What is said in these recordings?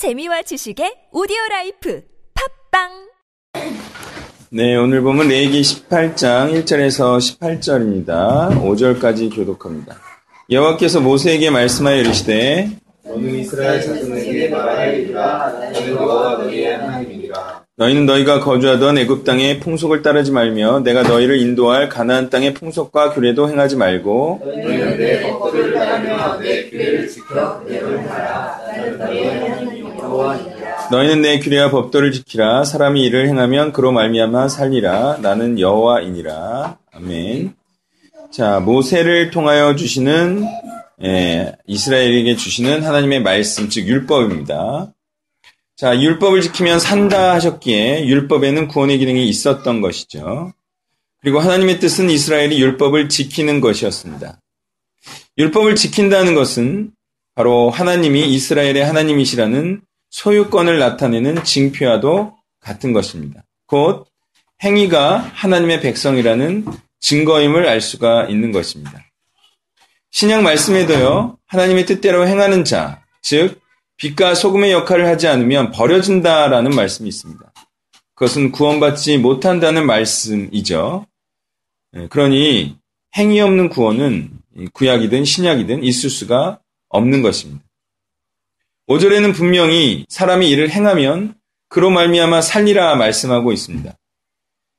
재미와 지식의 오디오 라이프 팟빵! 네, 오늘 본문 레위기 18장 1절에서 18절입니다. 5절까지 교독합니다. 여호와께서 모세에게 말씀하여 이르시되 너는 이스라엘 자손에게 말하리라. 나는 여호와 너희의 하나님이니라. 너희는 너희가 거주하던 애굽 땅의 풍속을 따르지 말며 내가 너희를 인도할 가나안 땅의 풍속과 규례도 행하지 말고 너희는 내 법도를 따르며 내 규례를 지켜 그대로 행하라 나는 너희의 하나님 너희는 내 규례와 법도를 지키라 사람이 이를 행하면 그로 말미암아 살리라 나는 여호와이니라 아멘. 자 모세를 통하여 주시는 예, 이스라엘에게 주시는 하나님의 말씀 즉 율법입니다. 자 율법을 지키면 산다 하셨기에 율법에는 구원의 기능이 있었던 것이죠. 그리고 하나님의 뜻은 이스라엘이 율법을 지키는 것이었습니다. 율법을 지킨다는 것은 바로 하나님이 이스라엘의 하나님이시라는 소유권을 나타내는 징표와도 같은 것입니다. 곧 행위가 하나님의 백성이라는 증거임을 알 수가 있는 것입니다. 신약 말씀에도요, 하나님의 뜻대로 행하는 자, 즉, 빛과 소금의 역할을 하지 않으면 버려진다라는 말씀이 있습니다. 그것은 구원받지 못한다는 말씀이죠. 예, 그러니 행위 없는 구원은 구약이든 신약이든 있을 수가 없는 것입니다. 5절에는 분명히 사람이 이를 행하면 그로 말미암아 살리라 말씀하고 있습니다.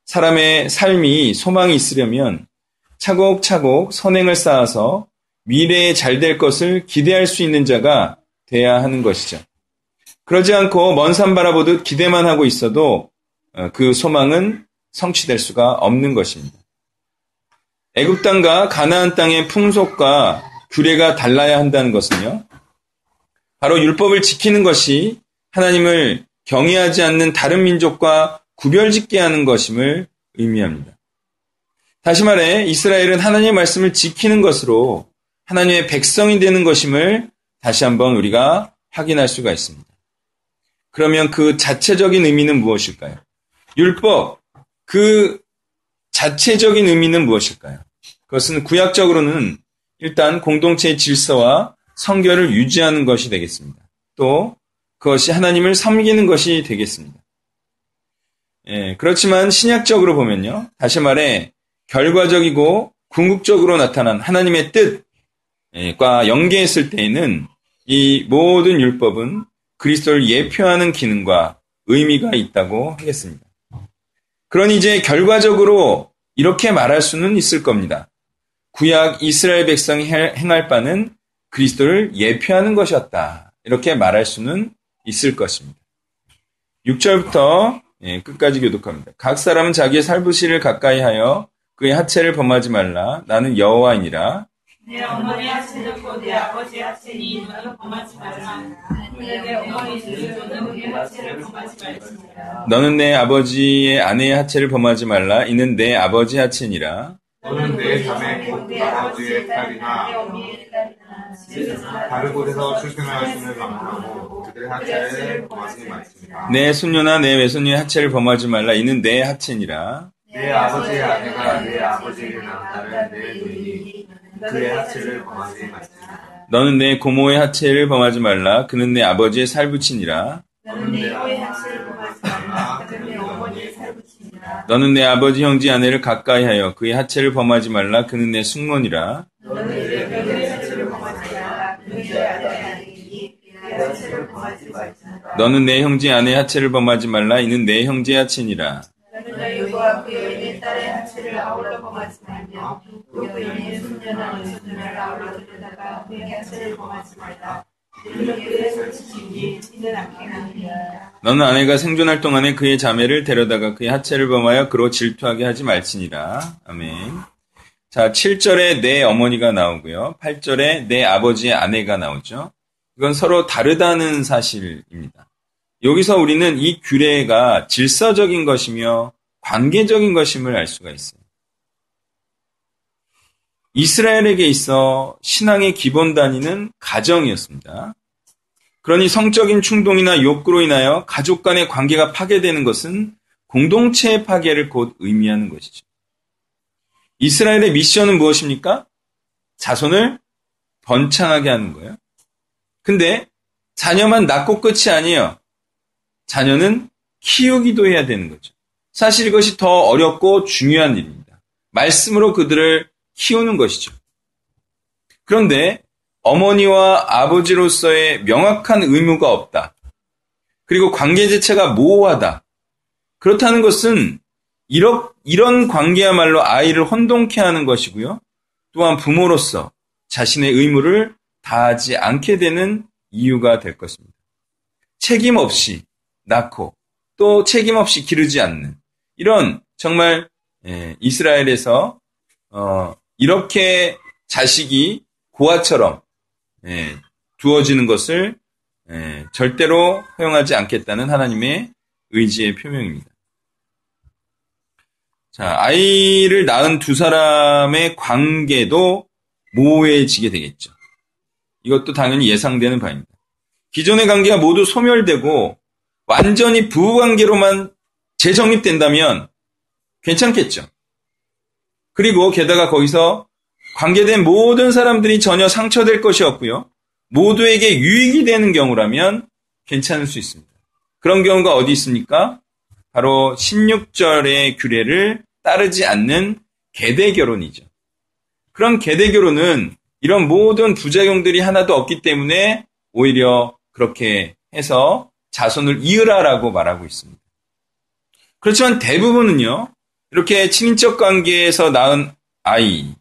사람의 삶이 소망이 있으려면 차곡차곡 선행을 쌓아서 미래에 잘 될 것을 기대할 수 있는 자가 돼야 하는 것이죠. 그러지 않고 먼 산 바라보듯 기대만 하고 있어도 그 소망은 성취될 수가 없는 것입니다. 애굽 땅과 가나안 땅의 풍속과 규례가 달라야 한다는 것은요. 바로 율법을 지키는 것이 하나님을 경외하지 않는 다른 민족과 구별짓게 하는 것임을 의미합니다. 다시 말해 이스라엘은 하나님의 말씀을 지키는 것으로 하나님의 백성이 되는 것임을 다시 한번 우리가 확인할 수가 있습니다. 그러면 그 자체적인 의미는 무엇일까요? 율법, 그 자체적인 의미는 무엇일까요? 그것은 구약적으로는 일단 공동체의 질서와 성결을 유지하는 것이 되겠습니다. 또 그것이 하나님을 섬기는 것이 되겠습니다. 예, 그렇지만 신약적으로 보면요. 다시 말해 결과적이고 궁극적으로 나타난 하나님의 뜻과 연계했을 때에는 이 모든 율법은 그리스도를 예표하는 기능과 의미가 있다고 하겠습니다. 그러니 이제 결과적으로 이렇게 말할 수는 있을 겁니다. 구약 이스라엘 백성이 행할 바는 그리스도를 예표하는 것이었다. 이렇게 말할 수는 있을 것입니다. 6절부터 예, 끝까지 교독합니다. 각 사람은 자기의 살부시를 가까이 하여 그의 하체를 범하지 말라. 나는 여호와이니라. 내 어머니 하체는 내 아버지 하체니 너는 범하지 말라. 내 어머니 주는 내 하체를 범하지 말지니라. 너는 내 아버지의 아내의 하체를 범하지 말라. 이는 내 아버지 하체니라. 너는 내 자매 곧내 아버지의 딸이나 다른 곳에서 출생하였음을 방문하고 그들의 하체를 범하지 말지니라 내 손녀나 내 외손녀의 하체를 범하지 말라. 이는 내 하체니라. 내 아버지의 아내가 내 아버지에게 딸은 내 누이니 그의 하체를 범하지 말지니라 너는 내 고모의 하체를 범하지 말라. 그는 내 아버지의 살부친이라. 너는 내 아버의 너는 내 아버지 형제 아내를 가까이 하여 그의 하체를 범하지 말라. 그는 내 숙모니라. 너는 내. 너는 형제 아내의 하체를 범하지 말라. 이는 내 형제 하체니라. 너는 아내가 생존할 동안에 그의 자매를 데려다가 그의 하체를 범하여 그로 질투하게 하지 말지니라. 아멘. 자, 7절에 내 어머니가 나오고요. 8절에 내 아버지의 아내가 나오죠. 이건 서로 다르다는 사실입니다. 여기서 우리는 이 규례가 질서적인 것이며 관계적인 것임을 알 수가 있어요. 이스라엘에게 있어 신앙의 기본 단위는 가정이었습니다. 그러니 성적인 충동이나 욕구로 인하여 가족 간의 관계가 파괴되는 것은 공동체의 파괴를 곧 의미하는 것이죠. 이스라엘의 미션은 무엇입니까? 자손을 번창하게 하는 거예요. 근데 자녀만 낳고 끝이 아니에요. 자녀는 키우기도 해야 되는 거죠. 사실 이것이 더 어렵고 중요한 일입니다. 말씀으로 그들을 키우는 것이죠. 그런데 어머니와 아버지로서의 명확한 의무가 없다. 그리고 관계 자체가 모호하다. 그렇다는 것은 이런, 이런 관계야말로 아이를 혼동케 하는 것이고요. 또한 부모로서 자신의 의무를 다하지 않게 되는 이유가 될 것입니다. 책임 없이 낳고 또 책임 없이 기르지 않는 이런 정말 예, 이스라엘에서 어, 이렇게 자식이 고아처럼 예, 두어지는 것을 예, 절대로 허용하지 않겠다는 하나님의 의지의 표명입니다. 자, 아이를 낳은 두 사람의 관계도 모호해지게 되겠죠. 이것도 당연히 예상되는 바입니다. 기존의 관계가 모두 소멸되고 완전히 부부 관계로만 재정립된다면 괜찮겠죠. 그리고 게다가 거기서 관계된 모든 사람들이 전혀 상처될 것이 없고요. 모두에게 유익이 되는 경우라면 괜찮을 수 있습니다. 그런 경우가 어디 있습니까? 바로 16절의 규례를 따르지 않는 계대 결혼이죠. 그런 계대 결혼은 이런 모든 부작용들이 하나도 없기 때문에 오히려 그렇게 해서 자손을 이으라라고 말하고 있습니다. 그렇지만 대부분은요, 이렇게 친인척 관계에서 낳은 아이,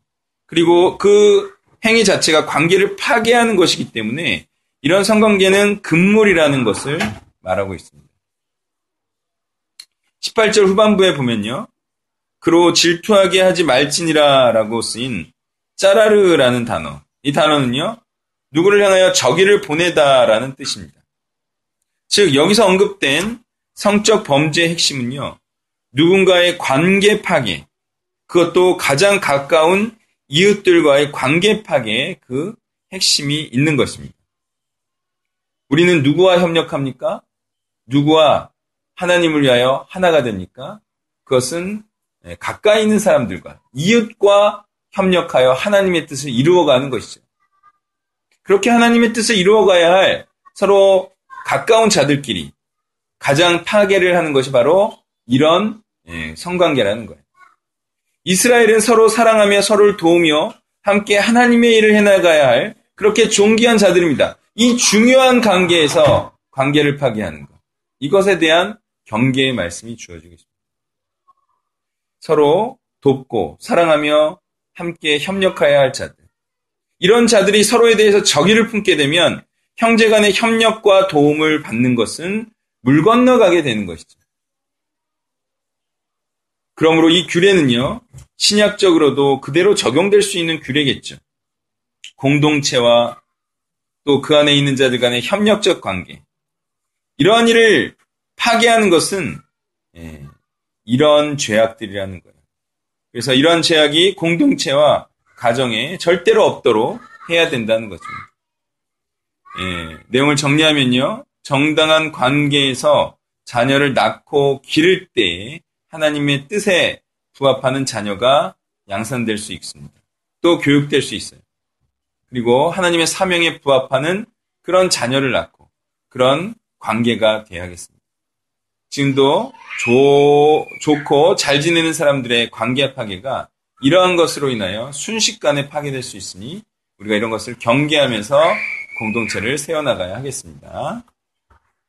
그리고 그 행위 자체가 관계를 파괴하는 것이기 때문에 이런 성관계는 금물이라는 것을 말하고 있습니다. 18절 후반부에 보면요. 그로 질투하게 하지 말지니라 라고 쓰인 짜라르라는 단어. 이 단어는요. 누구를 향하여 저기를 보내다 라는 뜻입니다. 즉 여기서 언급된 성적 범죄의 핵심은요. 누군가의 관계 파괴, 그것도 가장 가까운 이웃들과의 관계 파괴의 그 핵심이 있는 것입니다. 우리는 누구와 협력합니까? 누구와 하나님을 위하여 하나가 됩니까? 그것은 가까이 있는 사람들과 이웃과 협력하여 하나님의 뜻을 이루어가는 것이죠. 그렇게 하나님의 뜻을 이루어가야 할 서로 가까운 자들끼리 가장 파괴를 하는 것이 바로 이런 성관계라는 거예요. 이스라엘은 서로 사랑하며 서로를 도우며 함께 하나님의 일을 해나가야 할 그렇게 존귀한 자들입니다. 이 중요한 관계에서 관계를 파괴하는 것. 이것에 대한 경계의 말씀이 주어지고 있습니다. 서로 돕고 사랑하며 함께 협력해야 할 자들. 이런 자들이 서로에 대해서 적의를 품게 되면 형제 간의 협력과 도움을 받는 것은 물 건너가게 되는 것이죠. 그러므로 이 규례는요, 신약적으로도 그대로 적용될 수 있는 규례겠죠. 공동체와 또 그 안에 있는 자들 간의 협력적 관계. 이러한 일을 파괴하는 것은 예, 이런 죄악들이라는 거예요. 그래서 이러한 죄악이 공동체와 가정에 절대로 없도록 해야 된다는 것입니다. 예, 내용을 정리하면요. 정당한 관계에서 자녀를 낳고 기를 때 하나님의 뜻에 부합하는 자녀가 양산될 수 있습니다. 또 교육될 수 있어요. 그리고 하나님의 사명에 부합하는 그런 자녀를 낳고 그런 관계가 되어야겠습니다. 지금도 조, 좋고 잘 지내는 사람들의 관계 파괴가 이러한 것으로 인하여 순식간에 파괴될 수 있으니 우리가 이런 것을 경계하면서 공동체를 세워나가야 하겠습니다.